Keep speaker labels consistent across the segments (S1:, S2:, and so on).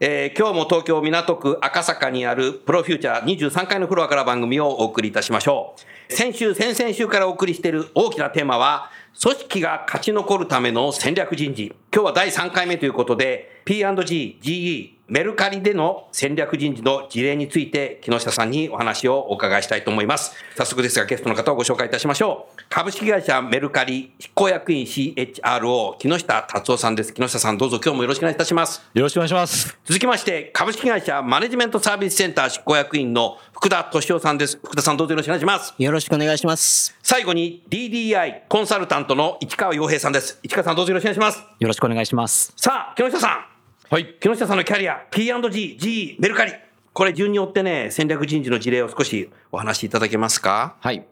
S1: えー今日も東京港区赤坂にあるプロフューチャー23階のフロアから番組をお送りいたしましょう。先週、先々週からお送りしている大きなテーマは、組織が勝ち残るための戦略人事。今日は第3回目ということで、P&G、GE、メルカリでの戦略人事の事例について、木下さんにお話をお伺いしたいと思います。早速ですが、ゲストの方をご紹介いたしましょう。株式会社メルカリ執行役員 CHRO、木下達夫さんです。木下さん、どうぞ今日もよろしくお願いいたします。
S2: よろしくお願いします。
S1: 続きまして、株式会社マネジメントサービスセンター執行役員の福田敏夫さんです。福田さん、どうぞよろしくお願いします。
S3: よろしくお願いします。
S1: 最後に DDI コンサルタントの市川洋平さんです。市川さん、どうぞよろしくお願いします。
S2: よろしくお願いします。
S1: さあ、木下さん。はい。木下さんのキャリア、P&G、GE、メルカリ。これ順に追ってね、戦略人事の事例を少しお話しいただけますか？
S2: はい。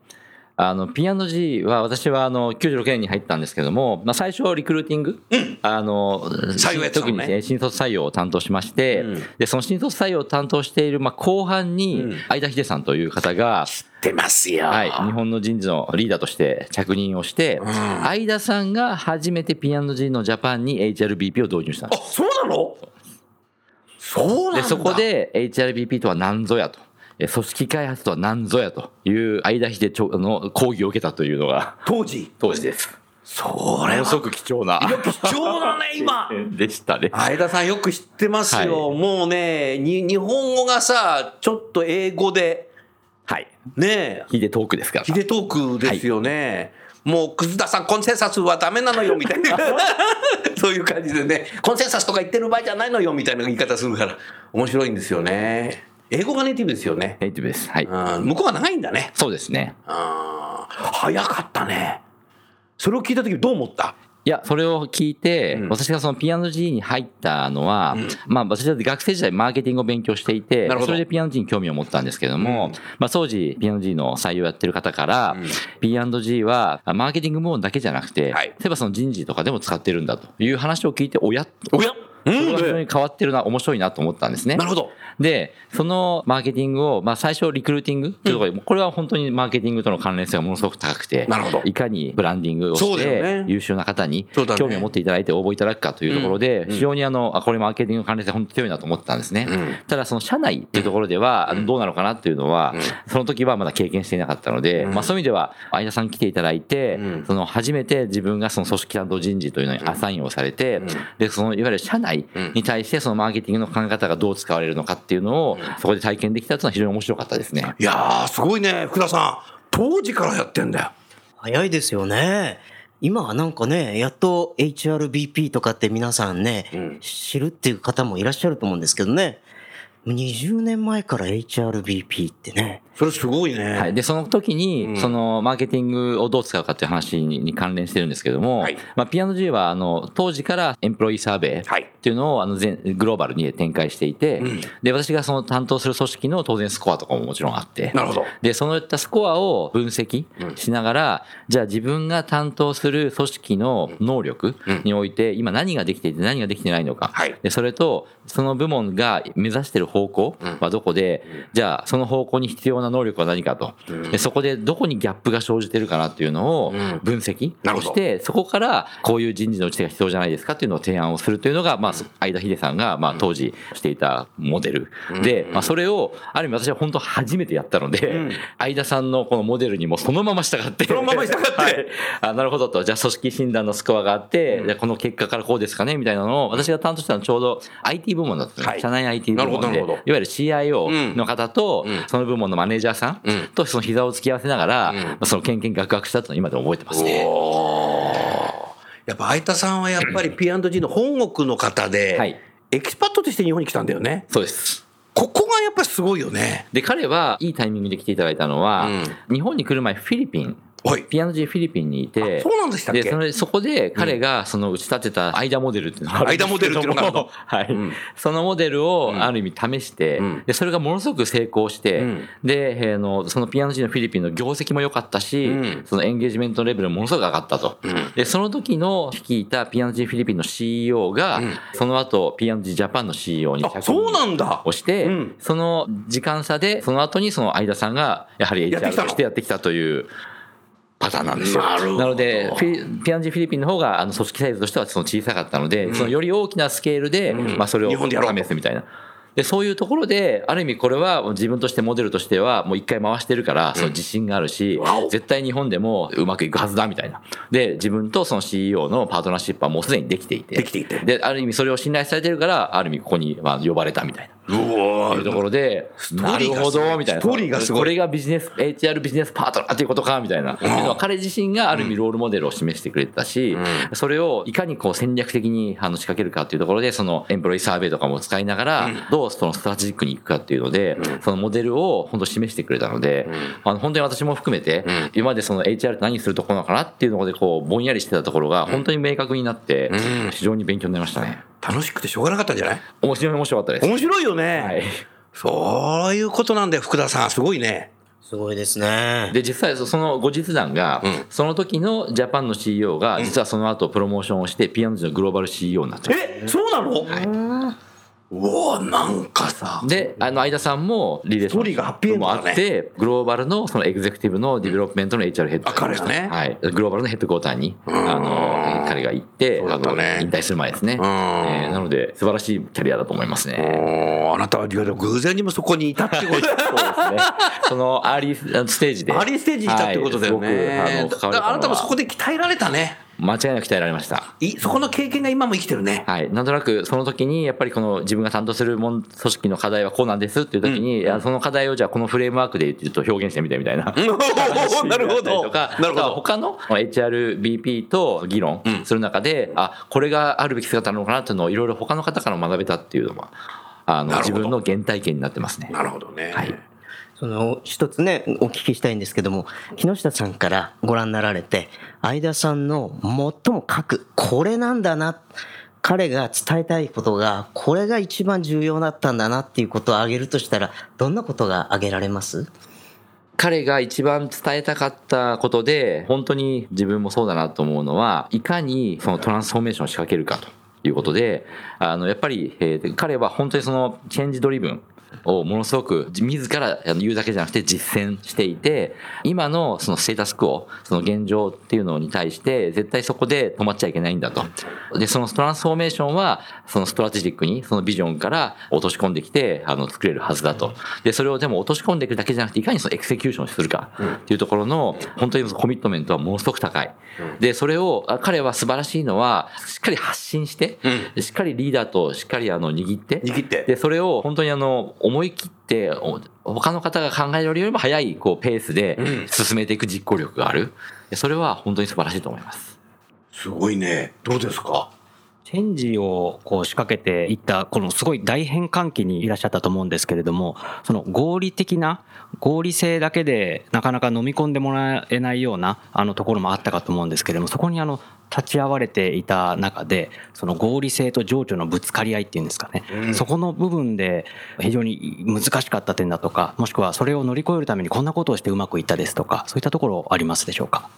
S2: あの、P&G は、私は、あの、96年に入ったんですけども、まあ、最初はリクルーティング、あの、
S1: 採用ね
S2: 特にね新卒採用を担当しまして、
S1: うん
S2: で、その新卒採用を担当している、まあ、後半に、相田秀さんという方が、
S1: 出ますよ。
S2: はい、日本の人事のリーダーとして着任をして、
S1: ん
S2: 相田さんが初めて P&G のジャパンに HRBP を導入したん
S1: あ
S2: で、す。
S1: そうなの？そうなんだ。
S2: で、そこ、で HRBP とは何ぞやと。え組織開発とは何ぞやという相田秀長の講義を受けたというのが
S1: 当時？
S2: 当時です。
S1: そ
S2: も
S1: れは
S2: のすごく貴重な。
S1: 貴重だね、今。
S2: でしたね。
S1: 相田さんよく知ってますよ。
S2: はい
S1: もうね、に、日本語がさ、ちょっと英語で、
S2: はい。
S1: ね、
S2: ヒデトークですから。
S1: ヒデトークですよね。もう、楠田さん、コンセンサスはダメなのよ、みたいな。そういう感じでね、コンセンサスとか言ってる場合じゃないのよ、みたいな言い方するから、面白いんですよね。英語がネイティブですよね。
S2: ネイティブです。はい。
S1: うん向こうは長いんだね。
S2: そうですね。
S1: あー早かったね。それを聞いた時どう思った？
S2: いや、それを聞いて、
S1: うん
S2: 私がその P&G に入ったのは、
S1: うん
S2: まあ私は学生時代マーケティングを勉強していてそれで P&G に興味を持ったんですけども、
S1: うん
S2: まあ当時 P&G の採用やってる方から、
S1: うん
S2: P&G はマーケティング部門だけじゃなくて、
S1: はい
S2: 例えばその人事とかでも使ってるんだという話を聞いて、おや
S1: おや
S2: それが非常に変わってるな、面白いなと思ったんですね。
S1: な。るほど。
S2: で、そのマーケティングを、まあ最初リクルーティング？というところで、これは本当にマーケティングとの関連性がものすごく高くて、
S1: なるほど。
S2: いかにブランディングをして、優秀な方に興味を持っていただいて応募いただくかというところで、
S1: うん。
S2: 非常にあの、あ、これマーケティングの関連性本当に強いなと思ったんですね。
S1: うん。
S2: ただその社内っていうところでは、どうなのかなっていうのは、その時はまだ経験していなかったので、
S1: うん。
S2: まあそういう意味では、相田さん来ていただいて、
S1: うん。
S2: その初めて自分がその組織担当人事というのにアサインをされて、
S1: ん。
S2: で、そのいわゆる社内に対してそのマーケティングの考え方がどう使われるのかっていうのを、そこで体験できたというのは非常に面白かったですね。
S1: いやー、すごいね、福田さん。当時からやってんだよ。
S3: 早いですよね。今はなんかね、やっと HRBP とかって皆さんね、
S1: うん
S3: 知るっていう方もいらっしゃると思うんですけどね。20年前から HRBP ってね。
S1: それすごいね。
S2: はい。で、その時に、
S1: うん
S2: その、マーケティングをどう使うかっていう話にに関連してるんですけども、
S1: はい
S2: まあ、P&G は、あの、当時からエンプロイーサーベイっ
S1: はい。
S2: ていうのを、あの、全、グローバルに展開していて、
S1: うん
S2: で、私がその担当する組織の当然スコアとかももちろんあって、
S1: なるほど。
S2: で、そのいったスコアを分析しながら、じゃあ自分が担当する組織の能力において、今何ができていて何ができてないのか。
S1: はい
S2: で、それと、その部門が目指している方向はどこで、じゃあその方向に必要な能力は何かと。で、そこでどこにギャップが生じてるかなっていうのを
S1: ん。
S2: 分析して、そこからこういう人事のうちが必要じゃないですかっていうのを提案をするというのが、まあ、相田秀さんが、まあ、当時していたモデル。で、まあ、それを、ある意味私は本当初めてやったので、
S1: ん。
S2: 相田さんのこのモデルにもそのまま従って。
S1: そのまま従って。
S2: はい。あ、なるほどと。じゃあ組織診断のスコアがあって、じゃあこの結果からこうですかねみたいなのを、私が担当したのはちょうど IT 部門だったんです、
S1: はい。
S2: 社内 IT 部門
S1: なるほどなるるほど。
S2: いわゆる CIO の方と
S1: うん、
S2: その部門のマネージャーさ
S1: うん
S2: んとその膝を突き合わせながら、
S1: ん
S2: まあそのけんけんがくがくしたっていうのは今でも覚えてますね。
S1: やっぱ相田さんはやっぱり P&G の本国の方で、
S2: はい
S1: エキスパットとして日本に来たんだよね。
S2: そうです。
S1: ここがやっぱりすごいよね。
S2: で、彼はいいタイミングで来ていただいたのは、日本に来る前フィリピン、
S1: はい。
S2: P&G フィリピンにいて、
S1: あそうなんでしたっけ？
S2: で、それそこで彼がその打ち立てた間モデルっていうのがあるんですけども
S1: 間モデルっていう
S2: はい、
S1: うん。
S2: そのモデルをある意味試して、
S1: うん。
S2: で、それがものすごく成功して、
S1: うん。
S2: で、えーの、その P&G のフィリピンの業績も良かったし、
S1: うん。
S2: そのエンゲージメントレベルもものすごく上がったと。で、その時の率いた P&G フィリピンの CEO が、
S1: うん。
S2: その後 P&G ジャパンの CEO に
S1: あ、そうなんだ。
S2: をして、
S1: うん。
S2: その時間差で、その後にその相田さんが、やはり HR としてやってきたというパターンなんですよ。
S1: な
S2: ので、フィピアンジーフィリピンの方が、あの、組織サイズとしてはその小さかったので、そのより大きなスケールで、
S1: うん
S2: まあ、それを
S1: 日本でやろうと
S2: 試すみたいな。で、そういうところで、ある意味これはもう自分としてモデルとしてはもう一回回してるから、その自信があるし、絶対日本でもうまくいくはずだみたいな。で、自分とその CEO のパートナーシップはもうすでにできていて。
S1: できていて
S2: で、ある意味それを信頼されてるから、ある意味ここにまあ呼ばれたみたいな。
S1: うお
S2: というところで、
S1: ト
S2: なるほど、みたいな。
S1: ストーリーがすごい。
S2: これがビジネス、HR ビジネスパートナーということか、みたいな。っていうのは彼自身がある意味ロールモデルを示してくれてたし、それをいかにこう戦略的にあの仕掛けるかっていうところで、そのエンプロイサーベイとかも使いながら、どうそのストラテジックに行くかっていうので、そのモデルを本当示してくれたので、あの本当に私も含めて、今までその HR って何するところなのかなっていうので、こう、ぼんやりしてたところが、本当に明確になって、非常に勉強になりましたね。
S1: 楽しくてしょうがなかったんじゃない？
S2: 面白い面白かったです。
S1: 面白いよね。
S2: はい。
S1: そういうことなんだよ、福田さん。すごいね。
S3: すごいですね。
S2: で、実際、その後日談が、
S1: うん
S2: その時のジャパンの CEO が、実はその後プロモーションをして、P&G のグローバル CEO になっちゃう。
S1: え、そうなの？うわなんかさ。
S2: で、あの、相田さんもリレーションもあって、グローバルのそのエグゼクティブのディベロップメントの HR ヘッド
S1: あ彼がね
S2: はい。グローバルのヘッドクォーターに、あの、彼が行って、あの、引退する前ですね。え
S1: ん
S2: ーなので、素晴らしいキャリアだと思いますね。
S1: あなたは偶然にもそこにいたってこと
S2: そうですね。その early stage で。
S1: early stage にいたってことだよね。
S2: はいあ
S1: あなたもそこで鍛えられたね。
S2: 間違いなく鍛えられました。
S1: いそこの経験が今も生きてるね。
S2: はい。なんとなく、その時に、やっぱりこの自分が担当するもん組織の課題はこうなんですっていう時に、いやその課題をじゃあこのフレームワークで言うと表現してみてみたいな。
S1: なるほど
S2: とか、
S1: なるほど
S2: 他の HRBP と議論する中で、あ、これがあるべき姿なのかなっていうのをいろいろ他の方から学べたっていうのは、あの、自分の原体験になってますね。
S1: なるほどね。
S2: はい
S3: その一つね、お聞きしたいんですけども、木下さんからご覧になられて、相田さんの最も書く、これなんだな、彼が伝えたいことが、これが一番重要だったんだなっていうことを挙げるとしたら、どんなことが挙げられます？
S2: 彼が一番伝えたかったことで、本当に自分もそうだなと思うのは、いかにそのトランスフォーメーションを仕掛けるかということで、あの、やっぱり、えー彼は本当にそのチェンジドリブン、をものすごく自ら言うだけじゃなくて実践していて、今のそのステータスクオ、その現状っていうのに対して、絶対そこで止まっちゃいけないんだと。で、そのトランスフォーメーションは、そのストラテジックに、そのビジョンから落とし込んできて、あの、作れるはずだと。で、それをでも落とし込んでいくだけじゃなくて、いかにそのエクセキューションするかっていうところの、本当にコミットメントはものすごく高い。で、それを、あ彼は素晴らしいのは、しっかり発信して、しっかりリーダーとしっかりあの、握って、
S1: 握って
S2: で、それを本当にあの、思い切って、お他の方が考えるよりも早い、こう、ペースで進めていく実行力がある。でそれは本当に素晴らしいと思います。
S1: すごいね。どうですか？
S4: チェンジをこう仕掛けていった、このすごい大変換期にいらっしゃったと思うんですけれども、その合理的な、合理性だけでなかなか飲み込んでもらえないようなあのところもあったかと思うんですけれども、そこにあの、立ち会われていた中で、その合理性と情緒のぶつかり合いっていうんですかね、そこの部分で非常に難しかった点だとか、もしくはそれを乗り越えるためにこんなことをしてうまくいったですとか、そういったところありますでしょうか？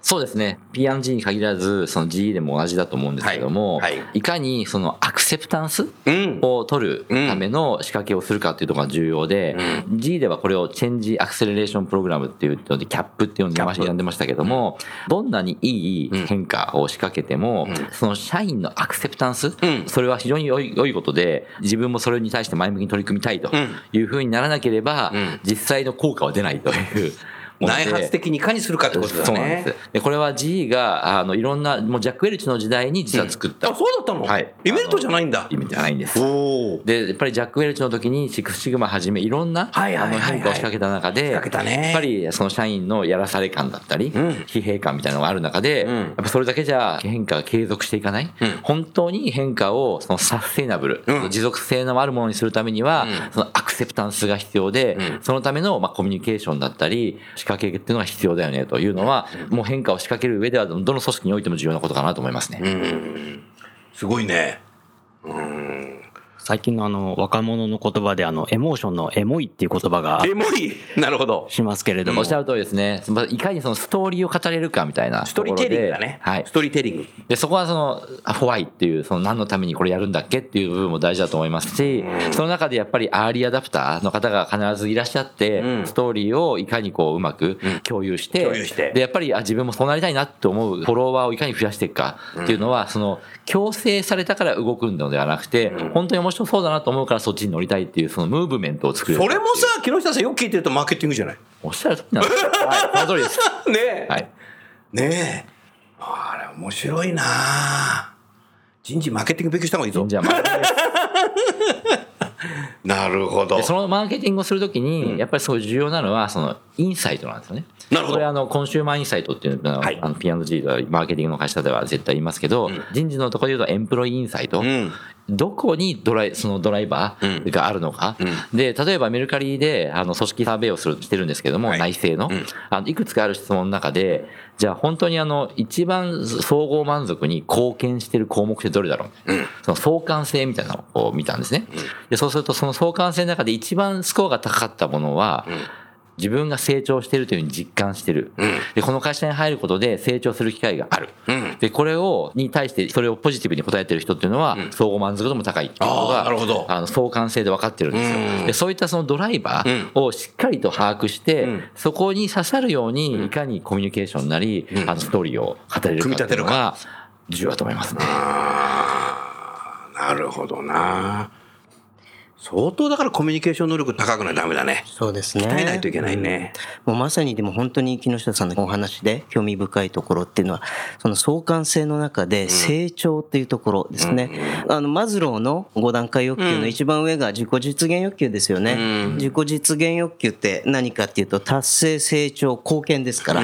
S2: そうですね。P&G に限らず、その GE でも同じだと思うんですけども、
S1: はい。はい。
S2: いかにそのアクセプタンス
S1: うん。
S2: を取るための仕掛けをするかっていうところが重要で、G ではこれをチェンジアクセレレーションプログラムっていうので、キャップっていうのを名前呼んでましたけども、どんなにいい変化を仕掛けても、その社員のアクセプタンス、
S1: ん。
S2: それは非常に良い良いことで、自分もそれに対して前向きに取り組みたいというふうにならなければ、実際の効果は出ないという。
S1: 内発的にいかにするかってことだね。
S2: そうなんです。でこれは GE が、あの、いろんな、もうジャック・ウェルチの時代に実は作った。
S1: あ、そうだったの？
S2: はい。
S1: イベントじゃないんだ
S2: イ。ベントじゃないんです。
S1: おお。
S2: で、やっぱりジャック・ウェルチの時にシックス・シグマはじめいろんな
S1: はいはい
S2: あの変化を仕掛けた中で、
S1: 仕掛けたね
S2: やっぱりその社員のやらされ感だったり、
S1: ん
S2: 疲弊感みたいなのがある中で、
S1: うん
S2: やっぱそれだけじゃ変化が継続していかない、
S1: ん
S2: 本当に変化をそのサステイナブル、
S1: うん
S2: 持続性のあるものにするためには、
S1: うん
S2: そのアクセプタンスが必要で、
S1: うん
S2: そのためのまあコミュニケーションだったり、仕掛けっていうのが必要だよねというのは、もう変化を仕掛ける上ではどの組織においても重要なことかなと思いますね。
S1: うん。すごいね。
S4: 最近のあの若者の言葉であのエモーションのエモいっていう言葉が
S1: エモい？なるほど。
S4: しますけれども
S2: おっしゃる通りですね。まあいかにそのストーリーを語れるかみたいな
S1: ストーリーテリングだね。
S2: はい
S1: ス。トーリーテリング。
S2: で、そこはその、あホワイっていう、その何のためにこれやるんだっけっていう部分も大事だと思いますし、その中でやっぱりアーリーアダプターの方が必ずいらっしゃって、
S1: うん
S2: ストーリーをいかにこううまく共有して、
S1: 共有して
S2: で、やっぱりあ自分もそうなりたいなって思うフォロワーをいかに増やしていくかっていうのは、その、強制されたから動くのではなくて、本当に面白そうだなと思うからそっちに乗りたいっていう、そのムーブメントを作る。
S1: それもさ、木下さんよく聞いてるとマーケティングじゃない？
S2: おっしゃる通りなんです。はい、その通りです。
S1: ねえ。
S2: はい。
S1: ねえ。あれ、面白いなあ人事マーケティング勉強した方がいいぞ。
S2: じゃあ、ま あ
S1: なるほど
S2: で。そのマーケティングをするときに、やっぱりすごい重要なのは、そのインサイトなんですよね。
S1: なるほど。
S2: これあの、コンシューマーインサイトっていうのは、
S1: はい。
S2: あの P&G とかマーケティングの会社では絶対言いますけど、人事のところで言うとエンプロイインサイト。
S1: うん。
S2: どこにドライ、そのドライバーがあるのか。で、例えばメルカリで、あの、組織サーベイをする、してるんですけども、
S1: はい。
S2: 内政の、あの、いくつかある質問の中で、じゃあ本当にあの、一番総合満足に貢献してる項目ってどれだろう、その相関性みたいなのを見たんですね。で、そうするとその相関性の中で一番スコアが高かったものは、自分が成長してるというふうに実感してる。で、この会社に入ることで成長する機会がある。
S1: うん
S2: で、これを、に対して、それをポジティブに答えてる人っていうのは、相互満足度も高いっていうことが、
S1: あーなるほど
S2: あの、相関性で分かってるんです
S1: うん
S2: よ。で、そういったそのドライバーをしっかりと把握して、
S1: ん
S2: そこに刺さるように、いかにコミュニケーションなり、あの、ストーリーを語れるかっていうのが、重要だと思いますね。
S1: なるほどな。相当だからコミュニケーション能力高くないとダメだね。
S3: そうですね。
S1: 鍛えないといけないね。
S3: もうまさにでも本当に木下さんのお話で興味深いところっていうのは、その相関性の中で成長っていうところですね。あの、マズローの5段階欲求の一番上が自己実現欲求ですよね。自己実現欲求って何かっていうと、達成、成長、貢献ですから、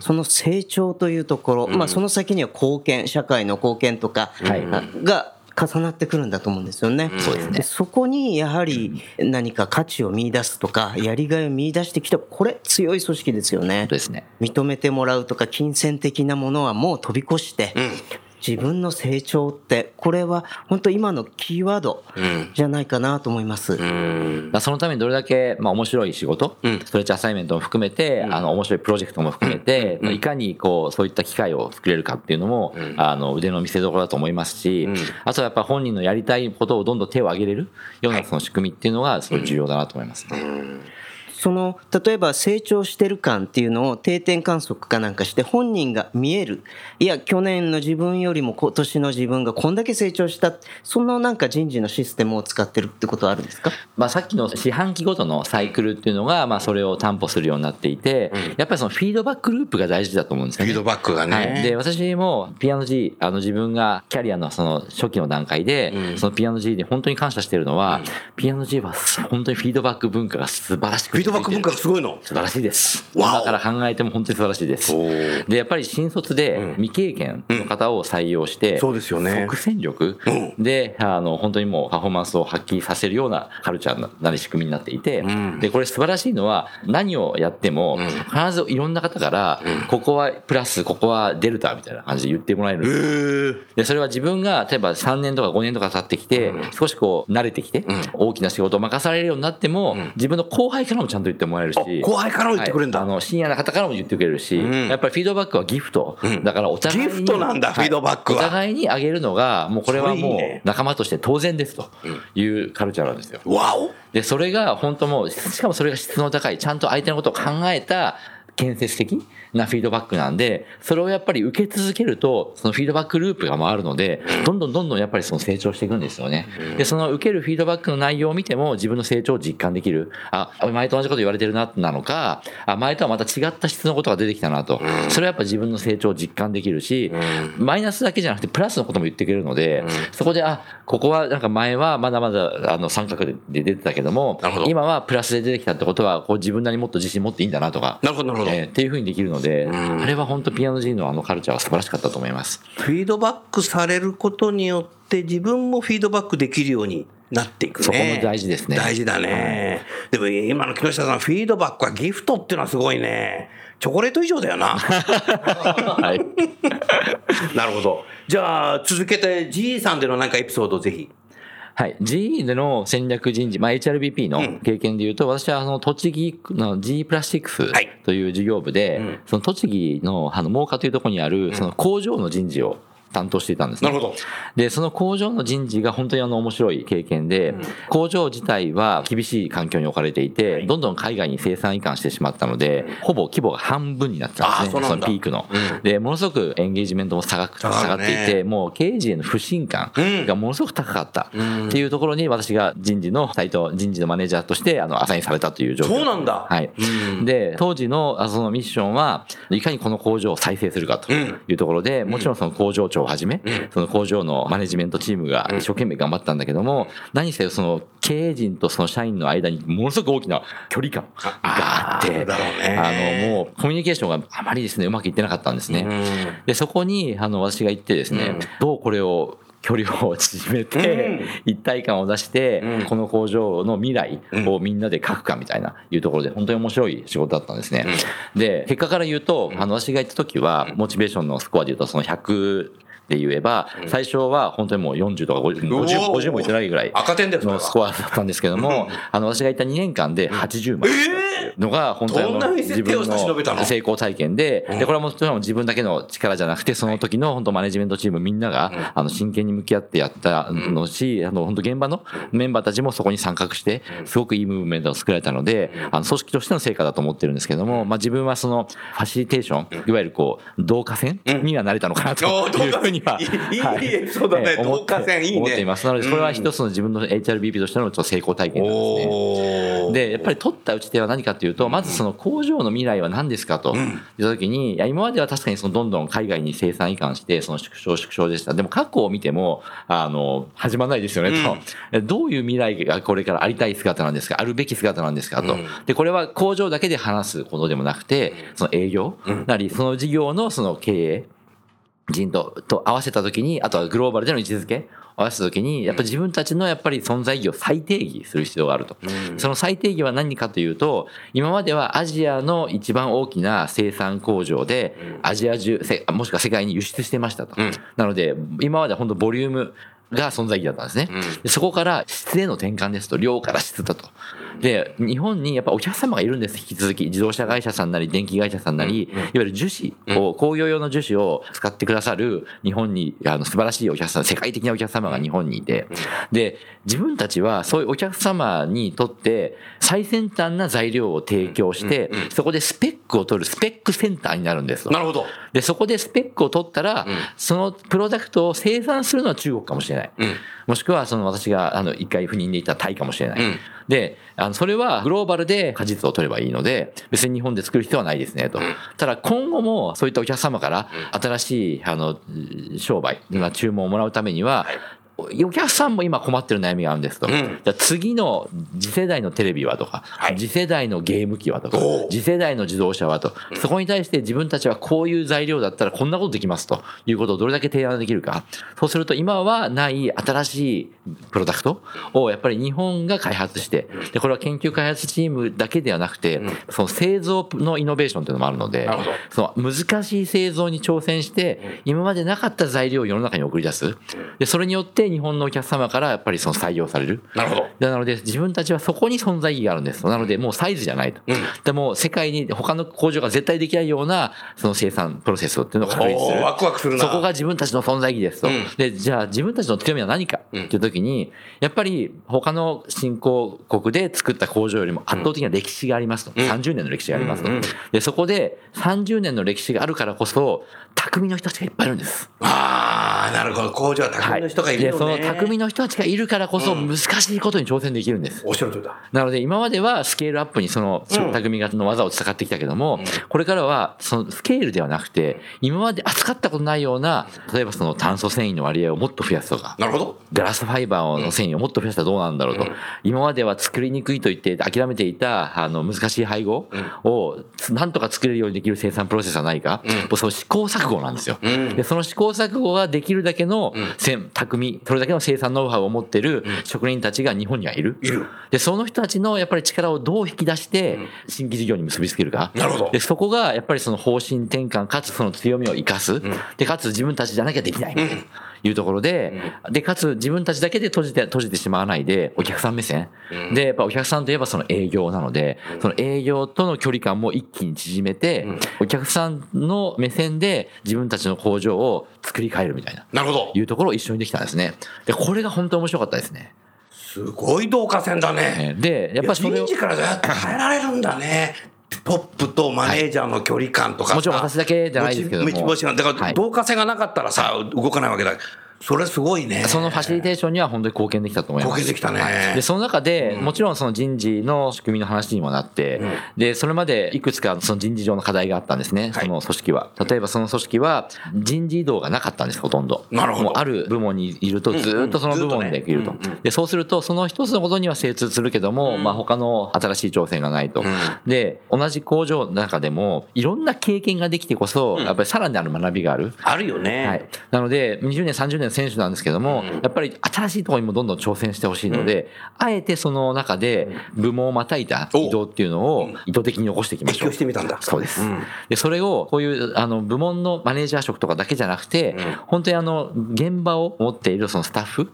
S3: その成長というところ、まあその先には貢献、社会の貢献とかが、重なってくるんだと思うんですよね。そうで。そこにやはり何か価値を見出すとか、やりがいを見出してきた、これ強い組織ですよね
S2: 本当。ですね。
S3: 認めてもらうとか、金銭的なものはもう飛び越して、自分の成長って、これは本当今のキーワードじゃないかなと思います。
S1: うん。
S2: そのためにどれだけ、まあ、面白い仕事、ストレッチアサイメントも含めて、あの、面白いプロジェクトも含めて、いかにこう、そういった機会を作れるかっていうのも、あの、腕の見せ所だと思いますし、あとはやっぱ本人のやりたいことをどんどん手を挙げれるようなその仕組みっていうのが、すごい重要だなと思いますね。
S3: その例えば成長してる感っていうのを定点観測かなんかして本人が見える。いや去年の自分よりも今年の自分がこんだけ成長した。そのなんか人事のシステムを使ってるってことはあるんですか？
S2: まあ、さっきの四半期ごとのサイクルっていうのが、まあ、それを担保するようになっていて、やっぱりそのフィードバックループが大事だと思うんですよね。
S1: フィードバックがね。
S2: はい、で私も P&G あの自分がキャリアのその初期の段階で、その P&G で本当に感謝してるのは、P&G は本当にフィードバック文化が素晴らしく
S1: フィードバック文化がすごいの。
S2: 素晴らしいです。
S1: わお。
S2: 今から考えても本当に素晴らしいです。で、やっぱり新卒で未経験の方を採用して、
S1: そうですよね。
S2: 即戦力で、あの、本当にもうパフォーマンスを発揮させるようなカルチャーなり仕組みになっていて、で、これ素晴らしいのは何をやっても、必ずいろんな方から、ここはプラス、ここはデルタみたいな感じで言ってもらえるで、それは自分が、例えば3年とか5年とか経ってきて、少しこう、慣れてきて、大きな仕事を任されるようになっても、自分の後輩からもちゃんと言ってもらえるし、
S1: 後輩からも言ってくれるんだ
S2: はいあの、シニアな方からも言ってくれるし、やっぱりフィードバックはギフト。だからお互いに。
S1: ギフトなんだ
S2: はい
S1: フィードバックは
S2: お互いにあげるのが、もうこれはもう仲間として当然ですというカルチャーなんですよ。
S1: わお
S2: で、それが本当もう、しかもそれが質の高い、ちゃんと相手のことを考えた建設的なフィードバックなんで、それをやっぱり受け続けると、そのフィードバックループが回るので、どんどんどんどんやっぱりその成長していくんですよね。で、その受けるフィードバックの内容を見ても自分の成長を実感できる。あ、前と同じこと言われてるな、なのか、あ、前とはまた違った質のことが出てきたなと。それはやっぱ自分の成長を実感できるし、マイナスだけじゃなくてプラスのことも言ってくれるので、そこで、あ、ここはなんか前はまだまだあの三角で出てたけども、今はプラスで出てきたってことは、こう自分なりにもっと自信持っていいんだなとか、
S1: なるほどなるほど。
S2: えーっていうふうにできるので、あれは本当ピアノ人のあのカルチャーは素晴らしかったと思います。
S1: フィードバックされることによって自分もフィードバックできるようになっていくね。
S2: そこも大事ですね
S1: 大事だね。でも今の木下さん、フィードバックはギフトっていうのはすごいね。チョコレート以上だよな。
S2: はい。
S1: なるほど。じゃあ、続けて G さんでのなんかエピソードをぜひ。
S2: はい。GE での戦略人事、まあ、HRBP の経験で言うと、私はあの、栃木の G プラスチックス
S1: はい。
S2: という事業部で、
S1: うん。
S2: その栃木のあの、真岡というところにある、その工場の人事を担当していたんですね。
S1: なるほど。
S2: で、その工場の人事が本当にあの面白い経験で、工場自体は厳しい環境に置かれていて、どんどん海外に生産移管してしまったので、ほぼ規模が半分になってたんですね、
S1: そ
S2: のピークの。
S1: うん。
S2: で、ものすごくエンゲージメントも下が下
S1: 下が
S2: っていて、もう経営陣への不信感がものすごく高かった
S1: うん。
S2: っていうところに私が人事のサイト、人事のマネージャーとしてあのアサインされたという状況。
S1: そうなんだ。
S2: はい。
S1: うん。
S2: で、当時のあそのミッションは、いかにこの工場を再生するかというところで、もちろんその工場長をはじめ、その工場のマネジメントチームが一生懸命頑張ったんだけども、何せその経営陣とその社員の間にものすごく大きな距離感があって、
S1: あ
S2: の、もうコミュニケーションがあまりですね、うまくいってなかったんですね。で、そこに、あの、私が行ってですね、どうこれを、距離を縮めて、一体感を出して、この工場の未来をみんなで書くかみたいないうところで、本当に面白い仕事だったんですね。で、結果から言うと、あの、私が行った時は、モチベーションのスコアで言うと、その100、で言えば、最初は本当にもう40とか50、50 50もいってないぐらいのスコアだったんですけども、あの、私がいた2年間で80枚。のが本当に自分
S1: の
S2: の？成功体験で、で、これはもちろん自分だけの力じゃなくて、その時の本当マネジメントチームみんなが、あの、真剣に向き合ってやったのし、あの、本当現場のメンバーたちもそこに参画して、すごくいいムーブメントを作られたので、あの、組織としての成果だと思ってるんですけども、まあ自分はその、ファシリテーション、いわゆるこう、同化線にはなれたのかなというふうには、
S1: いいエピソードだね。
S2: ええ思って
S1: 同化線いいね。
S2: 思っています。なので、これは一つの自分の HRBP としての成功体験なんですね。で、やっぱり取った打ち手は何かというと、まずその工場の未来は何ですかと言ったときに、いや、今までは確かにそのどんどん海外に生産移管して、その縮小縮小でした。でも過去を見ても、あの、始まらないですよねと。どういう未来がこれからありたい姿なんですかあるべき姿なんですかと。で、これは工場だけで話すことでもなくて、その営業なり、その事業のその経営、人とと合わせたときに、あとはグローバルでの位置づけ合わせたときに、やっぱり自分たちのやっぱり存在意義を再定義する必要があると。その再定義は何かというと、今まではアジアの一番大きな生産工場で、アジア中、せもしくは世界に輸出してましたと。なので、今までは本当ボリューム、が存在意義だったんですね。でそこから質への転換ですと、量から質だと。で、日本にやっぱお客様がいるんです、引き続き。自動車会社さんなり、電気会社さんなり、いわゆる樹脂を、工業用の樹脂を使ってくださる日本に、あの、素晴らしいお客さん、世界的なお客様が日本にいて、で、自分たちはそういうお客様にとって、最先端な材料を提供して、そこでスペックを取るスペックセンターになるんです。と。
S1: なるほど。
S2: で、そこでスペックを取ったら、そのプロダクトを生産するのは中国かもしれない。もしくは、その私が、あの、一回赴任でいたタイかもしれない。で、あの、それはグローバルで果実を取ればいいので、別に日本で作る必要はないですね、と。ただ、今後もそういったお客様から新しい、あの、商売、まあ注文をもらうためには、お客さんも今困ってる悩みがあるんですと。じゃあ次の次世代のテレビはとか、次世代のゲーム機はとか、次世代の自動車はと、そこに対して自分たちはこういう材料だったらこんなことできますと。いうことをどれだけ提案できるか。そうすると今はない新しいプロダクトをやっぱり日本が開発して、で、これは研究開発チームだけではなくて、その製造のイノベーションというのもあるので、その難しい製造に挑戦して、今までなかった材料を世の中に送り出す。で、それによってって日本のお客様からやっぱりその採用される。
S1: なるほど。
S2: なので自分たちはそこに存在意義があるんです。なのでもうサイズじゃないと。でも世界に他の工場が絶対できないようなその生産プロセスっていうのを確立する。
S1: ワクワクするな
S2: そこが自分たちの存在意義ですと。
S1: うん
S2: で、じゃあ自分たちの強みは何かっていう時に、やっぱり他の新興国で作った工場よりも圧倒的な歴史がありますと。30年の歴史がありますと。で、そこで30年の歴史があるからこそ、匠の人たちがいっぱいいるんです。
S1: ああ、なるほど。工場は匠の人がいるよ
S2: その匠の人たちがいるからこそ難しいことに挑戦できるんです。
S1: おっしゃる通りだ。
S2: なので今まではスケールアップにその匠がの技を使ってきたけども、これからはそのスケールではなくて、今まで扱ったことないような、例えばその炭素繊維の割合をもっと増やすとか、
S1: なるほど。
S2: ガラスファイバーの繊維をもっと増やしたらどうなんだろうと。今までは作りにくいと言って諦めていたあの難しい配合をなんとか作れるようにできる生産プロセスはないか、もうその試行錯誤なんですよ。で、その試行錯誤ができるだけの専匠、それだけの生産ノウハウを持ってる職人たちが日本にはいる。で、その人たちのやっぱり力をどう引き出して新規事業に結びつけるか。
S1: なるほど
S2: で、そこがやっぱりその方針転換かつその強みを生かす。で、かつ自分たちじゃなきゃできない。というところで、で、かつ自分たちだけで閉じて、閉じてしまわないで、お客さん目線。で、やっぱお客さんといえばその営業なので、その営業との距離感も一気に縮めて、お客さんの目線で自分たちの工場を作り変えるみたいな。
S1: なるほど
S2: い。うところを一緒にできたんですね。で、これが本当に面白かったですね。
S1: すごい導火線だね。
S2: えーで、やっぱそれを
S1: 人事、からどうやって変えられるんだね。トップとマネージャーの距離感とかさ、
S2: もちろん私だけじゃないですけども
S1: もちもちろんだから
S2: はい
S1: 導火線がなかったらさ、動かないわけだ。それすごいね。
S2: そのファシリテーションには本当に貢献できたと思います。
S1: 貢献できたね
S2: はいで、その中で、もちろんその人事の仕組みの話にもなって、で、それまでいくつかその人事上の課題があったんですね、
S1: はい
S2: その組織は。例えばその組織は人事異動がなかったんです、ほとんど。
S1: なるほど
S2: ある部門にいるとずーっとその部門でいると。で、そうすると、その一つのことには精通するけども、まあ他の新しい挑戦がないと。で、同じ工場の中でも、いろんな経験ができてこそ、やっぱりさらなる学びがある。
S1: あるよね。
S2: はい、なので、20年、30年の選手なんですけども、やっぱり新しいところにもどんどん挑戦してほしいので、あえてその中で部門をまたいだ移動っていうのを意図的に起こしていきましょう。
S1: 勉強してみたんだ。
S2: そうです。
S1: うん。
S2: で、それを、こういう、あの、部門のマネージャー職とかだけじゃなくて、本当にあの、現場を持っているそのスタッフ、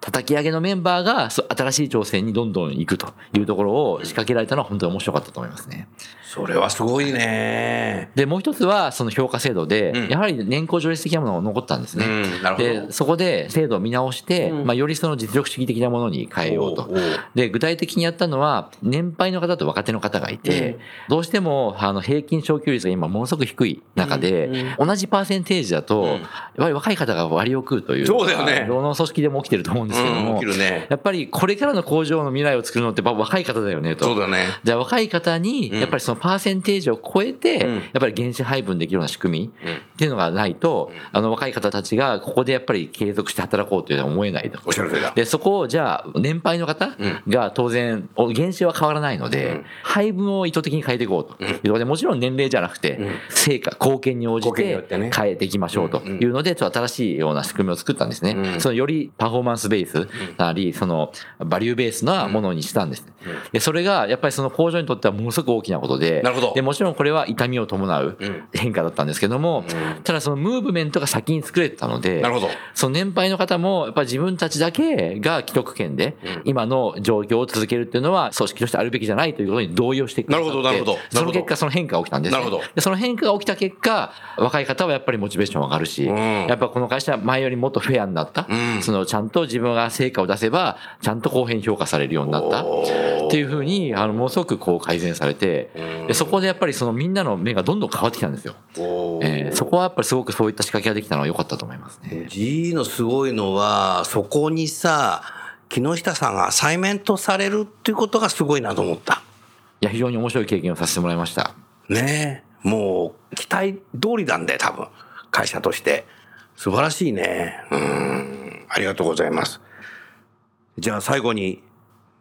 S2: 叩き上げのメンバーが新しい挑戦にどんどん行くというところを仕掛けられたのは本当に面白かったと思いますね。
S1: それはすごいね。
S2: で、もう一つは、その評価制度で、
S1: うん
S2: やはり年功序列的なものが残ったんですね。
S1: うん
S2: で、そこで制度を見直して、まあ、よりその実力主義的なものに変えようと。で、具体的にやったのは、年配の方と若手の方がいて、どうしても、あの、平均昇給率が今ものすごく低い中で、同じパーセンテージだと、やっぱり若い方が割を食うという。
S1: そうだよね
S2: どの組織でも起きてると思うんですけども、
S1: うん起きるね。
S2: やっぱりこれからの工場の未来を作るのって若い方だよねと。
S1: そうだね。
S2: じゃあ若い方に、やっぱりそのパーセンテージを超えて、
S1: うん。
S2: やっぱり原資配分できるような仕組みっていうのがないと、あの若い方たちがここでやっぱり継続して働こうというのは思えないと。
S1: おっしゃる通りだ。
S2: で、そこをじゃあ、年配の方が当然、お原資は変わらないので、配分を意図的に変えていこうと。いうところで、もちろん年齢じゃなくて、成果、貢献に応じて変えていきましょうというので、ちょっと新しいような仕組みを作ったんですね。そのよりパフォーマンスベースなり、そのバリューベースなものにしたんです。ね。で、それがやっぱりその工場にとってはものすごく大きなことで、
S1: なるほど。
S2: で、もちろんこれは痛みを伴う変化だったんですけども、ただそのムーブメントが先に作れてたので、
S1: なるほど。
S2: その年配の方も、やっぱり自分たちだけが既得権で、今の状況を続けるっていうのは、組織としてあるべきじゃないということに同意をしてくださって
S1: なるほど
S2: その結果、その変化が起きたんです。ね、
S1: なるほど。
S2: で、その変化が起きた結果、若い方はやっぱりモチベーション上がるし、
S1: ん。
S2: やっぱこの会社は前よりもっとフェアになった。
S1: ん。
S2: その、ちゃんと自分が成果を出せば、ちゃんと公平に評価されるようになった。っていうふうに、あの、ものすごくこう改善されて、でそこでやっぱりそのみんなの目がどんどん変わってきたんですよ。えーそこはやっぱりすごくそういった仕掛けができたのは良かったと思いますね。
S1: G のすごいのは、そこにさ、木下さんがアサイメントされるっていうことがすごいなと思った。
S2: いや、非常に面白い経験をさせてもらいました。
S1: ねえ。もう、期待通りなんで、多分。会社として。素晴らしいね。うん。ありがとうございます。じゃあ最後に、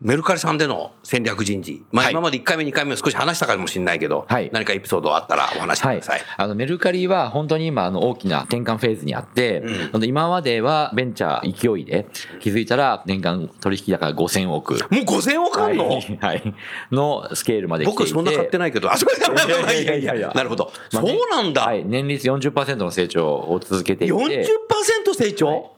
S1: メルカリさんでの戦略人事。まあ
S2: はい
S1: 今まで1回目、2回目少し話したかもしれないけど、
S2: はい
S1: 何かエピソードあったらお話しく
S2: はい
S1: ださい。。
S2: あの、メルカリは本当に今、あの、大きな転換フェーズにあって、なので今まではベンチャー勢いで、気づいたら年間取引高5000億。
S1: もう5000億あんの、
S2: はい、はい。のスケールまで来ていて。
S1: 僕そんな買ってないけど、あ、そういやいやいやいや
S2: いやいや
S1: なるほど。
S2: まあ
S1: そうなんだ。
S2: はい。年率40%の成長を続けていて。
S1: 40%成長、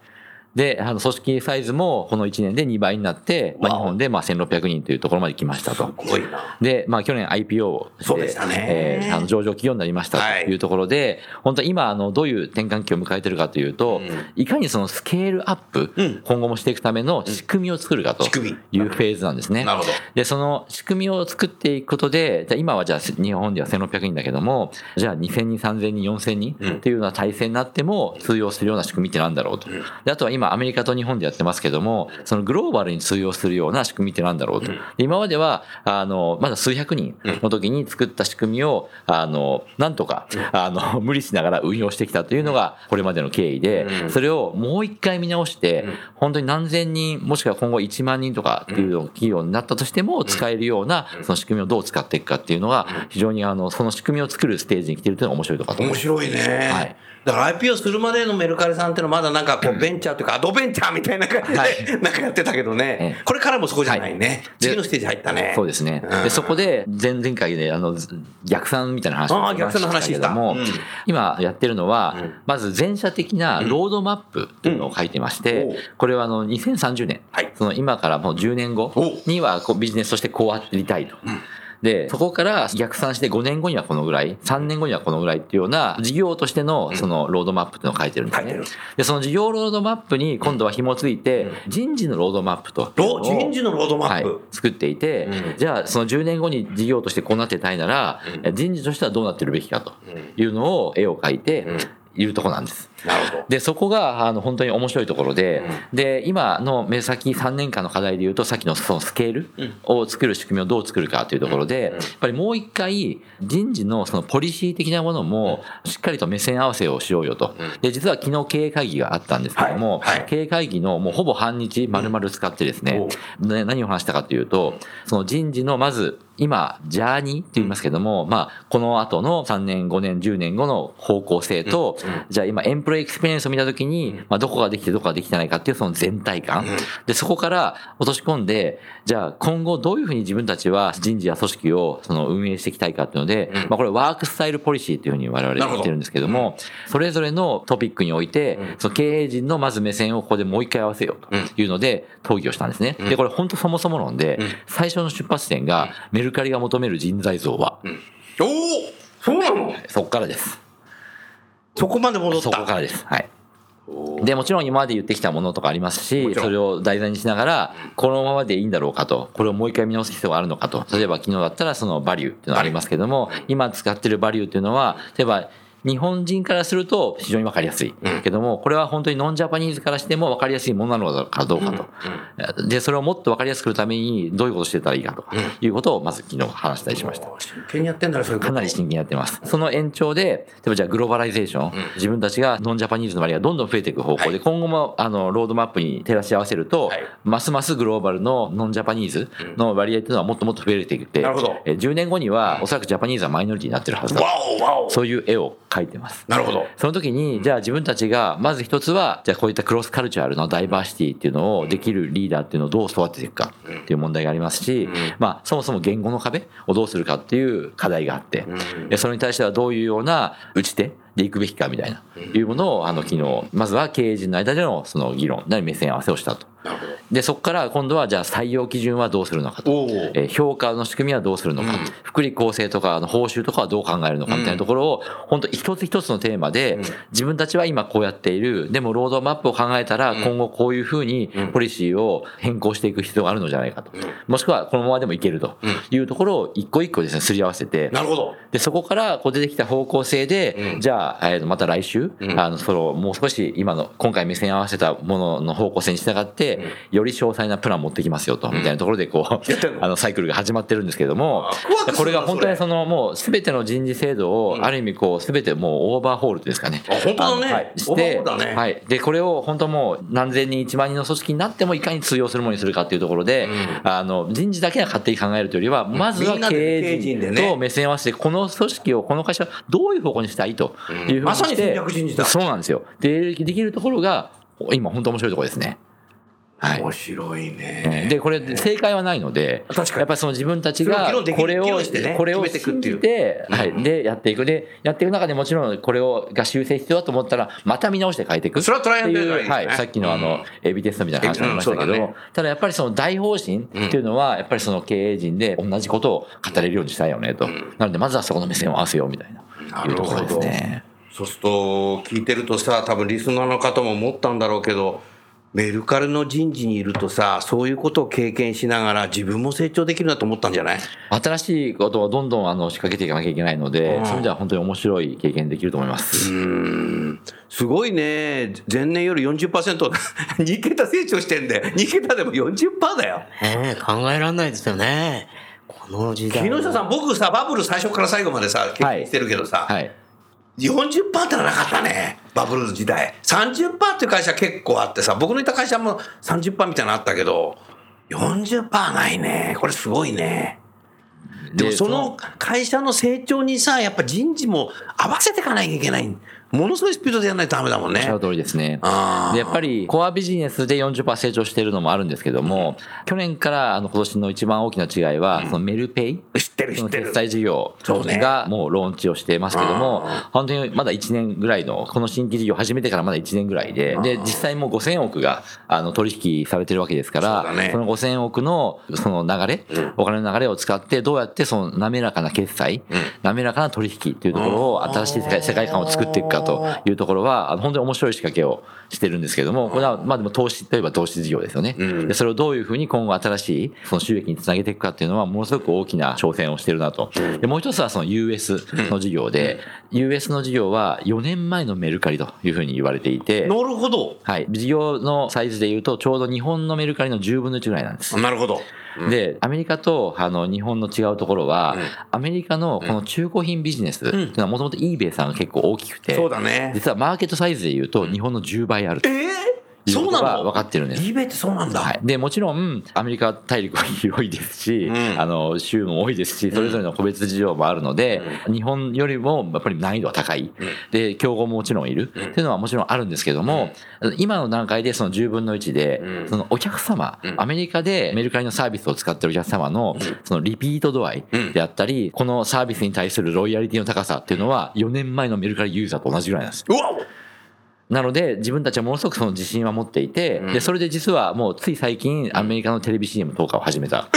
S2: で、あの、組織サイズもこの1年で2倍になって、まあ、日本でまあ1600人というところまで来ましたと。
S1: すごいな。
S2: で、まあ去年 IPO
S1: そうでしたね。
S2: えーあの上場企業になりましたとい。うところで、本当今あのどういう転換期を迎えてるかというと、いかにそのスケールアップ、
S1: うん。
S2: 今後もしていくための仕組みを作るかというフェーズなんですね。
S1: なるほど。
S2: で、その仕組みを作っていくことで、じゃあ今はじゃあ日本では1600人だけども、じゃあ2000人、3000人、4000人
S1: うん。
S2: っていうような体制になっても通用するような仕組みってなんだろうと。であとは今アメリカと日本でやってますけども、そのグローバルに通用するような仕組みってなんだろうと。で今までは、あの、まだ数百人の時に作った仕組みを、あの、なんとか、あの、無理しながら運用してきたというのがこれまでの経緯で、それをもう一回見直して、本当に何千人、もしくは今後1万人とかっていうの企業になったとしても使えるような、その仕組みをどう使っていくかっていうのが、非常にあの、その仕組みを作るステージに来てるというのが面白いところだと思い
S1: 面。白いね。
S2: はい。
S1: だから IPO するまでのメルカリさんってのはまだなんかこうベンチャーというかアドベンチャーみたいな感じで、
S2: はい。
S1: なんかやってたけどね、
S2: ええ。
S1: これからもそこじゃないね。
S2: で
S1: 次のステージ入ったね。
S2: そうですね。
S1: うん。
S2: で、そこで、前々回で、あの、逆算みたいな話を
S1: ああ逆算の話
S2: けども、今やってるのは、
S1: うん。
S2: まず全社的なロードマップっていうのを書いてまして、これはあの、2030年、
S1: はい。
S2: その今からもう10年後にはこうビジネスとしてこうありたいと。で、そこから逆算して5年後にはこのぐらい、3年後にはこのぐらいっていうような事業としてのそのロードマップっていうのを書いてるんですね。で、その事業ロードマップに今度は紐ついて、人事のロードマップと。
S1: ロ人事のロードマップ。
S2: はい、作っていて、
S1: うん
S2: じゃあその10年後に事業としてこうなってたいなら、人事としてはどうなってるべきかというのを絵を描いているところなんです。で、そこが、あの、本当に面白いところで、で、今の目先3年間の課題で言うと、さっきのそのスケールを作る仕組みをどう作るかというところで、やっぱりもう一回、人事のそのポリシー的なものも、しっかりと目線合わせをしようよと。で、実は昨日経営会議があったんですけども、
S1: はい。はい。
S2: 経営会議のもうほぼ半日丸々使ってですね、ね何を話したかというと、その人事のまず、今、ジャーニーって言いますけども、まあ、この後の3年、5年、10年後の方向性と、じゃあ今、 employee experience を見たときに、まあ、どこができてどこができてないかっていうその全体感。で、そこから落とし込んで、じゃあ今後どういうふうに自分たちは人事や組織をその運営していきたいかっていうので、まあ、これ work style policy っていうふうに我々言ってるんですけども、それぞれのトピックにおいて、その経営陣のまず目線をここでもう一回合わせようというので、討議をしたんですね。で、これ本当そもそも論で、最初の出発点が、メルカリが求める人材像は、
S1: おおそうなの？
S2: そこからです。
S1: そこまで戻った。
S2: そこからです。はい。で、もちろん今まで言ってきたものとかありますし、それを題材にしながら、このままでいいんだろうかと、これをもう一回見直す必要があるのかと、例えば昨日だったらそのバリューっていうのがありますけども、今使ってるバリューっていうのは、例えば、日本人からすると非常にわかりやすい。けども、これは本当にノンジャパニーズからしてもわかりやすいものなのかどうかと。で、それをもっとわかりやすくするためにどういうことをしてたらいいかということをまず昨日話したりしました。
S1: 真剣にやってんだね、そういうこと
S2: かなり真剣にやってます。その延長で、例えばじゃあ globalization、自分たちが non-Japanese の割合がどんどん増えていく方向で、今後もあのロードマップに照らし合わせると、
S1: はい。
S2: ますますグローバルの non-Japanese の割合っていうのはもっともっと増えていって、
S1: なるほど。
S2: え10年後にはおそらく Japanese はマイノリティになってるはずだ。そういう絵を描いてます。
S1: なるほど。
S2: その時に、じゃあ自分たちが、まず一つは、じゃあこういった cross culture のダイバーシティっていうのをできるリーダーっていうのをどう育てていくかっていう問題がありますし、まあそもそも言語の壁をどうするかっていう課題があって、でそれに対してはどういうような打ち手でいくべきかみたいな、いうものを、あの昨日、まずは経営陣の間でのその議論、なり目線合わせをしたと。で、そこから今度はじゃあ採用基準はどうするのかと。えー評価の仕組みはどうするのか、福利厚生とかあの報酬とかはどう考えるのかみたいなところを、本当一つ一つのテーマで、自分たちは今こうやっている、でもロードマップを考えたら、今後こういうふうにポリシーを変更していく必要があるのじゃないかと。もしくはこのままでもいけると。いうところを一個一個ですね、すり合わせて、
S1: なるほど。
S2: で、そこからこう出てきた方向性で、じゃあ、えーとまた来週、あの、その、もう少し今の、今回目線合わせたものの方向性に従って、より詳細なプラン持ってきますよと、みたいなところで、こう、あの、サイクルが始まってるんですけれどもこれが本当に
S1: そ
S2: その、もう、すべての人事制度を、ある意味、こう、すべてもうオーバーホールですかね。
S1: あ本当だね。
S2: して、はい。で、これを本当もう、何千人、一万人の組織になっても、いかに通用するものにするかっていうところで、あの、人事だけが勝手に考えるというよりは、まずは経営
S1: 陣
S2: と目線合わせて、この組織を、この会社をどういう方向にしたいというふうにして、そうなんですよ。で、できるところが、今本当面白いところですね。はい。
S1: 面白いね。
S2: で、これ、正解はないので、
S1: 確かに。
S2: やっぱりその自分たちがこれを、
S1: ね
S2: これを
S1: 決めていくっていう。
S2: 信じて、はい、で、やっていく。で、やっていく中でもちろんこれを、が修正必要だと思ったら、また見直して変えていく。
S1: それはトライアンドですね。
S2: はい、さっきのあの、エビテストみたいな話がありましたけどただやっぱりその大方針っていうのは、やっぱりその経営陣で同じことを語れるようにしたいよねと。なので、まずはそこの目線を合わせようみたいな、いうところですね。
S1: そうすると、聞いてるとさ、多分リスナーの方も思ったんだろうけど、メルカリの人事にいるとさ、そういうことを経験しながら自分も成長できるなと思ったんじゃない？
S2: 新しいことをどんどんあの仕掛けていかなきゃいけないので、
S1: うん
S2: そういう意味では本当に面白い経験できると思います。
S1: うんすごいね。前年より40%、2桁成長してんで、2桁でも40%だよ。
S3: ねえ考えられないですよね。この時代。
S1: 木下さん、僕さ、バブル最初から最後までさ、経験してるけどさ、
S2: はい。
S1: 40%ってのはなかったね。バブル時代。30%っていう会社結構あってさ、僕のいた会社も30%みたいなのあったけど、40%ないね。これすごいね。でもその会社の成長にさ、やっぱ人事も合わせていかなきゃいけない。ものすごいスピードでやらないとダメだもんね。
S2: おっしゃ。るですね。やっぱりコアビジネスで40%成長しているのもあるんですけども、去年からあの今年の一番大きな違いは、そのメルペイ、
S1: 知ってる知ってる。
S2: 決。済事業がもうローンチをしていますけども、本当にまだ1年ぐらいの、この新規事業始めてからまだ1年ぐらいで、で、実際もう5000億があの取引されてるわけですから、
S1: そね。
S2: その5000億のその流れ、お金の流れを使ってどうやってその滑らかな決済、滑らかな取引っていうところを新しい世界世界観を作っていくかというところは、あの本当に面白い仕掛けをしてるんですけども、これはまあでも投資といえば投資事業ですよね。でそれをどういうふうに今後新しいその収益につなげていくかっていうのはものすごく大きな挑戦をしてるなと。でもう一つはその US の事業で、US の事業は4年前のメルカリというふうに言われていて、
S1: なるほど。
S2: はい。事業のサイズで言うと、ちょうど日本のメルカリの10分の1ぐらいなんです。
S1: なるほど。
S2: で、アメリカとあの日本の違うところは、アメリカのこの中古品ビジネスっていうのはもともと eBay さんが結構大きくて、
S1: そうだね。
S2: 実はマーケットサイズで言うと日本の10倍あると。
S1: えー、そうなの？
S2: 分かってるんです。
S1: eBay ってそうなんだ。
S2: はい、でもちろんアメリカ大陸は広いですし、
S1: ん。
S2: あの州も多いですしそれぞれの個別事情もあるので、日本よりもやっぱり難易度は高い、で競合ももちろんいる、っていうのはもちろんあるんですけども、今の段階でその10分の1で、そのお客様、アメリカでメルカリのサービスを使ってるお客様のそのリピート度合いであったり、このサービスに対するロイヤリティの高さっていうのは4年前のメルカリユーザーと同じぐらいなんです。
S1: うわ
S2: なので、自分たちはものすごくその自信は持っていて、で、それで実はもうつい最近、アメリカのテレビ CM 投下を始めた。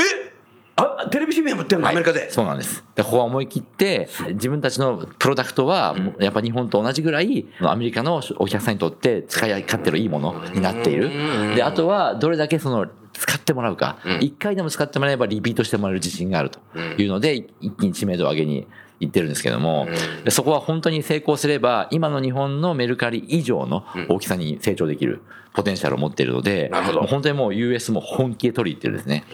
S1: あ、テレビ CM やってんの、アメリカで？
S2: そうなんです。で、ここは思い切って、自分たちのプロダクトは、やっぱ日本と同じぐらい、アメリカのお客さんにとって使い勝手のいいものになっている。で、あとは、どれだけその、使ってもらうか。一回でも使ってもらえばリピートしてもらえる自信があるというので、一気に知名度を上げに行ってるんですけども、でそこは本当に成功すれば、今の日本のメルカリ以上の大きさに成長できるポテンシャルを持っているので、う本当にもう US も本気で取り入ってるんですね。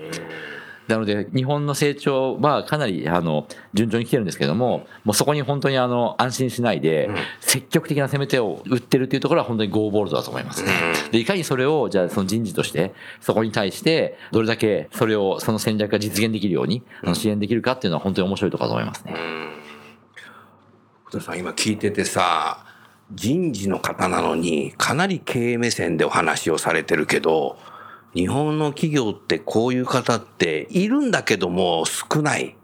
S2: なので、日本の成長はかなり、あの、順調に来てるんですけども、もうそこに本当にあの、安心しないで、積極的な攻め手を打ってるっていうところは本当にゴーボールドだと思いますね。で、いかにそれを、じゃあその人事として、そこに対して、どれだけそれを、その戦略が実現できるように、あの支援できるかっていうのは本当に面白いところだと思いますね。
S1: 福田さん、今聞いててさ、人事の方なのに、かなり経営目線でお話をされてるけど、日本の企業ってこういう方っているんだけども少ない。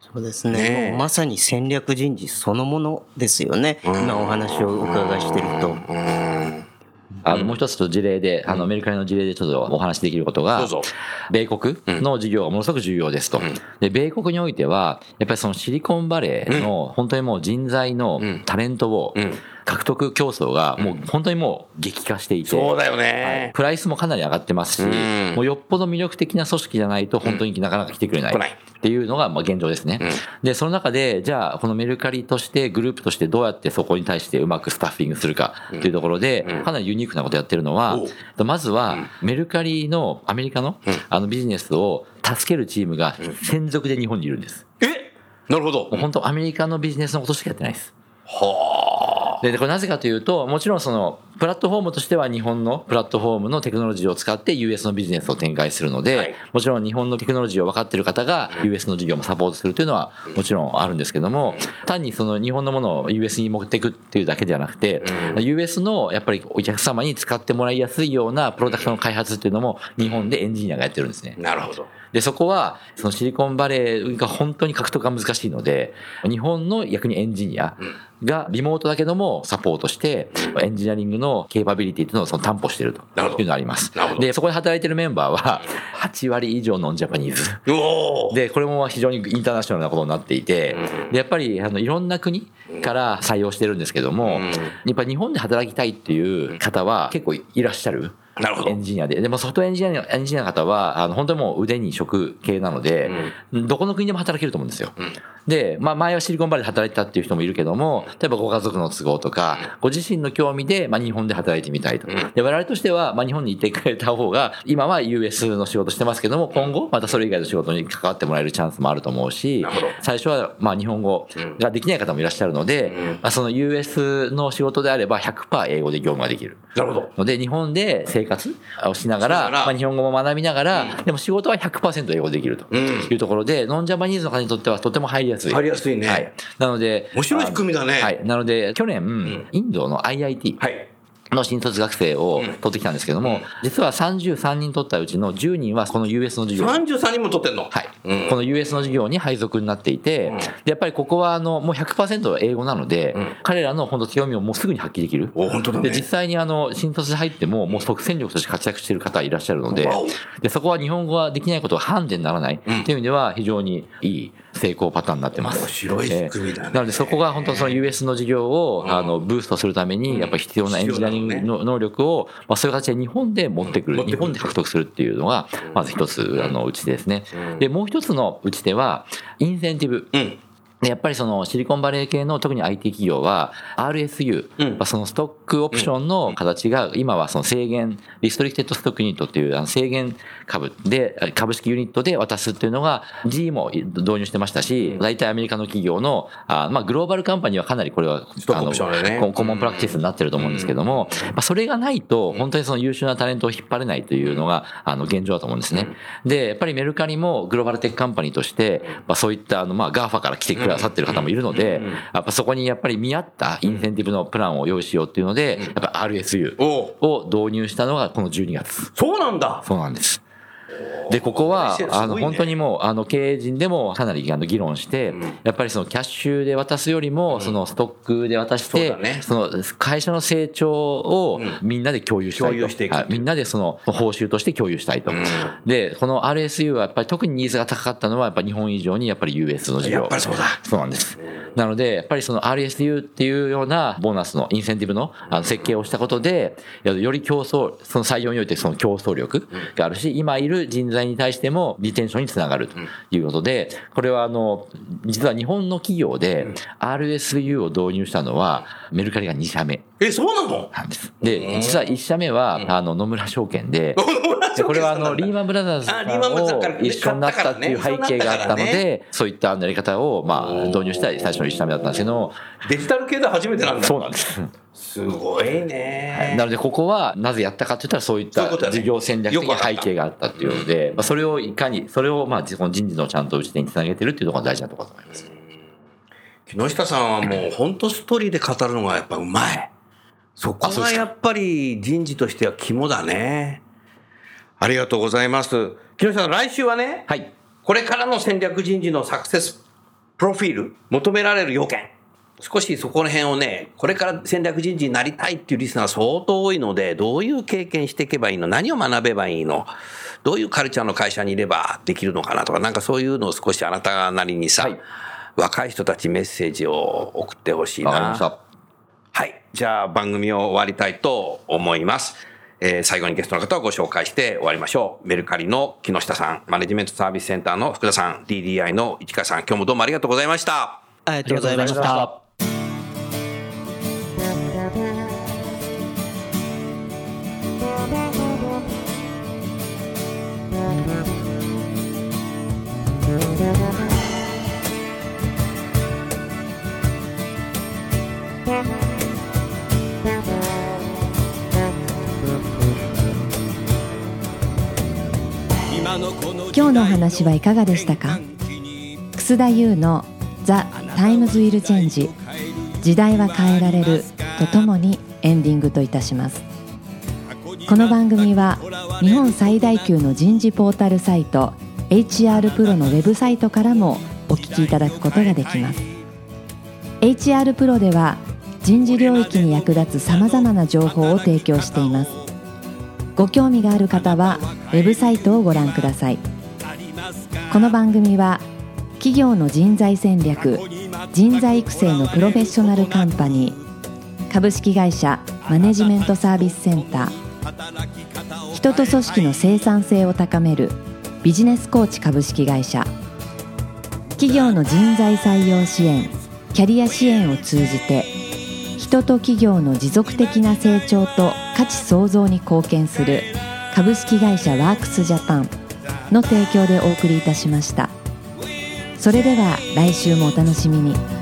S3: そうですね。
S1: ね
S3: まさに戦略人事そのものですよね。今お話をお伺いしてると。
S2: あの、もう一つと事例で、あの、メルカリの事例でちょっとお話しできることが
S1: どうぞ、
S2: 米国の事業がものすごく重要ですと。で、米国においては、やっぱりそのシリコンバレーの本当にもう人材のタレントを獲得競争がもう本当にもう激化していて、
S1: そうだよね。
S2: プライスもかなり上がってますし、
S1: ん。
S2: もうよっぽど魅力的な組織じゃないと本当になかなか来てくれない。
S1: 来ない。
S2: っていうのがまあ現状ですね。で、その中で、じゃあ、このメルカリとして、グループとしてどうやってそこに対してうまくスタッフィングするかっていうところで、かなりユニークなことやってるのは、まずは、メルカリの、アメリカの、あのビジネスを助けるチームが専属で日本にいるんです。
S1: えなるほど。
S2: 本当アメリカのビジネスのことしかやってないです。
S1: は
S2: で、でこれなぜかというと、もちろんその、プラットフォームとしては日本のプラットフォームのテクノロジーを使って US のビジネスを展開するので、
S1: はい
S2: もちろん日本のテクノロジーを分かっている方が US の事業もサポートするというのはもちろんあるんですけども、単にその日本のものを US に持っていくっていうだけではなくて、US のやっぱりお客様に使ってもらいやすいようなプロダクトの開発っていうのも日本でエンジニアがやってるんですね。
S1: なるほど。
S2: で、そこは、そのシリコンバレーが本当に獲得が難しいので、日本の逆にエンジニアがリモートだけどもサポートして、エンジニアリングのケーパビリティというのをその担保しているというのがあります。で、そこで働いているメンバーは、8割以上ノンジャパニーズ。で、これも非常にインターナショナルなことになっていて、で、やっぱり、あの、いろんな国から採用してるんですけども、やっぱり日本で働きたいっていう方は結構いらっしゃる。
S1: なるほど
S2: エンジニアで。でもソフトエンジニア、エンジニアの方は、あの、本当にもう腕に職系なので、どこの国でも働けると思うんですよ。で、まあ、前はシリコンバレーで働いてたっていう人もいるけども、例えばご家族の都合とか、ご自身の興味で、まあ、日本で働いてみたいと。で、我々としては、まあ、日本に行ってくれた方が、今は US の仕事してますけども、今後、またそれ以外の仕事に関わってもらえるチャンスもあると思うし最初は、まあ、日本語ができない方もいらっしゃるので、まあ、その US の仕事であれば100%英語で業務ができる。
S1: なるほど。
S2: ので、日本で生活をしながら、まあ、日本語も学びながら、でも仕事は100%英語できるというところで、ノンジャパニーズの方にとってはとても入りやすい。
S1: 入りやすいね
S2: はい。なので、
S1: 面白い仕組みだね
S2: はい。なので、去年、インドの IIT
S1: はい。
S2: の新卒学生を取ってきたんですけども、実は33人取ったうちの10人はこの US の授業
S1: 33人も取ってんの？
S2: はい、
S1: うん。
S2: この US の授業に配属になっていて、でやっぱりここはあのもう100%英語なので、彼らの本当強みをもうすぐに発揮できる。
S1: お本当だね。
S2: で実際にあの新卒で入ってももう即戦力として活躍している方いらっしゃるのででそこは日本語はできないことはハンデにならないっていう意味では非常にいい成功パターンになってます。
S1: 面白い仕組みだね
S2: えーなのでそこが本当その US の事業をあのブーストするためにやっぱり必要なエンジニアリングの能力をまあそういう形で日本で持ってくる日本で獲得するっていうのがまず一つあの打ち手ですね。でもう一つの打ち手はインセンティブ。
S1: うん。
S2: でやっぱりそのシリコンバレー系の特に IT 企業は RSU、
S1: うん。
S2: まあそのストックオプションの形が今はその制限、リストリクテッドストックユニットっていうあの制限株で、株式ユニットで渡すっていうのが G も導入してましたし、大体アメリカの企業の、あまあ global company はかなりこれはあのコ common practice になってると思うんですけども、まあそれがないと本当にその優秀なタレントを引っ張れないというのがあの現状だと思うんですね。で、やっぱりメルカリも global tech company として、まあそういったあのまあ GAFA から来てくださってる方もいるので、やっぱそこにやっぱり見合ったインセンティブのプランを用意しようっていうので、やっぱ RSU を導入したのがこの12月。
S1: そうなんだ。
S2: そうなんです。で、ここはあの、本当にもう、あの、経営陣でもかなりあの議論して、やっぱりそのキャッシュで渡すよりも、そのストックで渡して
S1: そ
S2: の会社の成長をみんなで共有したいと。
S1: い
S2: みんなでその報酬として共有したいと。で、この RSU はやっぱり特にニーズが高かったのは、やっぱり日本以上にやっぱり US の事業。
S1: やっぱりそうだ。
S2: そうなんです。なので、やっぱりその RSU っていうようなボーナスのインセンティブのあの設計をしたことで、よより競争、その採用においてその競争力があるし、今いる人材に対してもリテンションにつながるということで、これはあの、実は日本の企業で RSU を導入したのはメルカリが2社目。
S1: え、そうなの？
S2: なんです。で、実は1社目はあの野村証券で、でこれはあのリーマンブラザーズ
S1: あリーマンブラザーズから
S2: を一緒になったっていう背景があったので、そういったやり方をまあ導入した最初の1社目だったんですけど、
S1: デジタル系で初めてなんだ。
S2: そうなんです。
S1: すごいね。
S2: なのでここはなぜやったかって言ったらそういった事業戦略的な背景があったっていうので、まあそれをいかに、それをまあ人事のちゃんと打ち手につなげてるっていうところが大事なところだと思います。
S1: 木下さんはもう本当ストーリーで語るのがやっぱうまい。そこがやっぱり人事としては肝だね。ありがとうございます。木下さん、来週はね、
S2: はい。
S1: これからの戦略人事のサクセスプロフィール、求められる要件。少しそこら辺をね、これから戦略人事になりたいっていうリスナー相当多いので、どういう経験していけばいいの何を学べばいいのどういうカルチャーの会社にいればできるのかなとか、なんかそういうのを少しあなたなりにさ、
S2: はい
S1: 若い人たちメッセージを送ってほしいな。
S2: わかりました。
S1: はい。じゃあ番組を終わりたいと思います。えー最後にゲストの方をご紹介して終わりましょう。メルカリの木下さん、マネジメントサービスセンターの福田さん、DDI の市川さん、今日もどうもありがとうございました。
S3: ありがとうございました。
S5: 今日の話はいかがでしたか？楠田優の「 The Times Will Change」「時代は変えられる」とともにエンディングといたします。この番組は日本最大級の人事ポータルサイト「HR プロのウェブサイトからもお聞きいただくことができます。HR プロでは人事領域に役立つさまざまな情報を提供しています。ご興味がある方はウェブサイトをご覧ください。この番組は企業の人材戦略人材育成のプロフェッショナルカンパニー株式会社マネジメントサービスセンター人と組織の生産性を高めるビジネスコーチ株式会社。企業の人材採用支援キャリア支援を通じて人と企業の持続的な成長と価値創造に貢献する株式会社ワークスジャパンの提供でお送りいたしました。それでは来週もお楽しみに。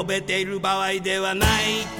S6: 述べている場合ではない。